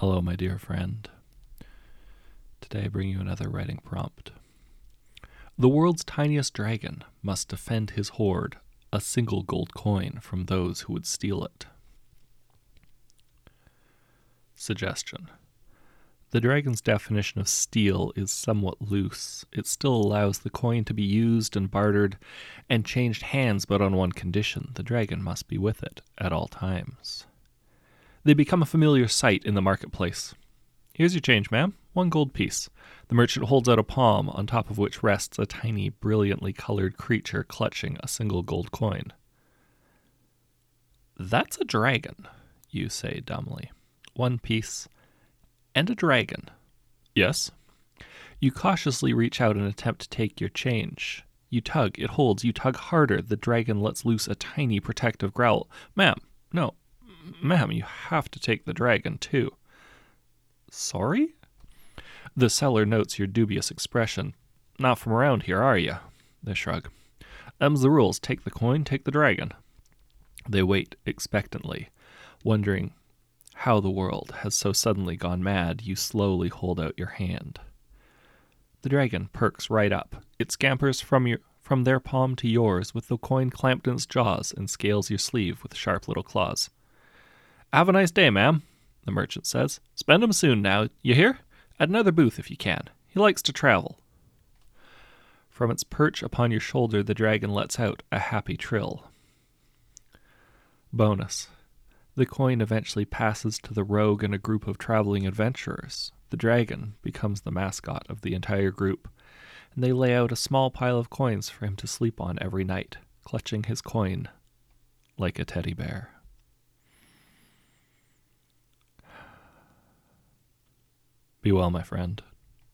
Hello, my dear friend. Today I bring you another writing prompt. The world's tiniest dragon must defend his hoard, a single gold coin, from those who would steal it. Suggestion The dragon's definition of steal is somewhat loose. It still allows the coin to be used and bartered and changed hands, but on one condition the dragon must be with it at all times. They become a familiar sight in the marketplace. Here's your change, ma'am. One gold piece. The merchant holds out a palm, on top of which rests a tiny, brilliantly colored creature clutching a single gold coin. That's a dragon, you say dumbly. One piece. And a dragon. Yes. You cautiously reach out and attempt to take your change. You tug, it holds, you tug harder. The dragon lets loose a tiny protective growl. Ma'am, no, ma'am, you have to take the dragon too. Sorry? The seller notes your dubious expression. Not from around here, are you? They shrug. Them's the rules. Take the coin, take the dragon. They wait expectantly, wondering how the world has so suddenly gone mad. You slowly hold out your hand. The dragon perks right up. It scampers from your from their palm to yours with the coin clamped in its jaws and scales your sleeve with sharp little claws. Have a nice day, ma'am, the merchant says. Spend 'em soon now, you hear? At another booth if you can. He likes to travel. From its perch upon your shoulder, the dragon lets out a happy trill. Bonus. The coin eventually passes to the rogue and a group of traveling adventurers. The dragon becomes the mascot of the entire group, and they lay out a small pile of coins for him to sleep on every night, clutching his coin like a teddy bear. Be well, my friend.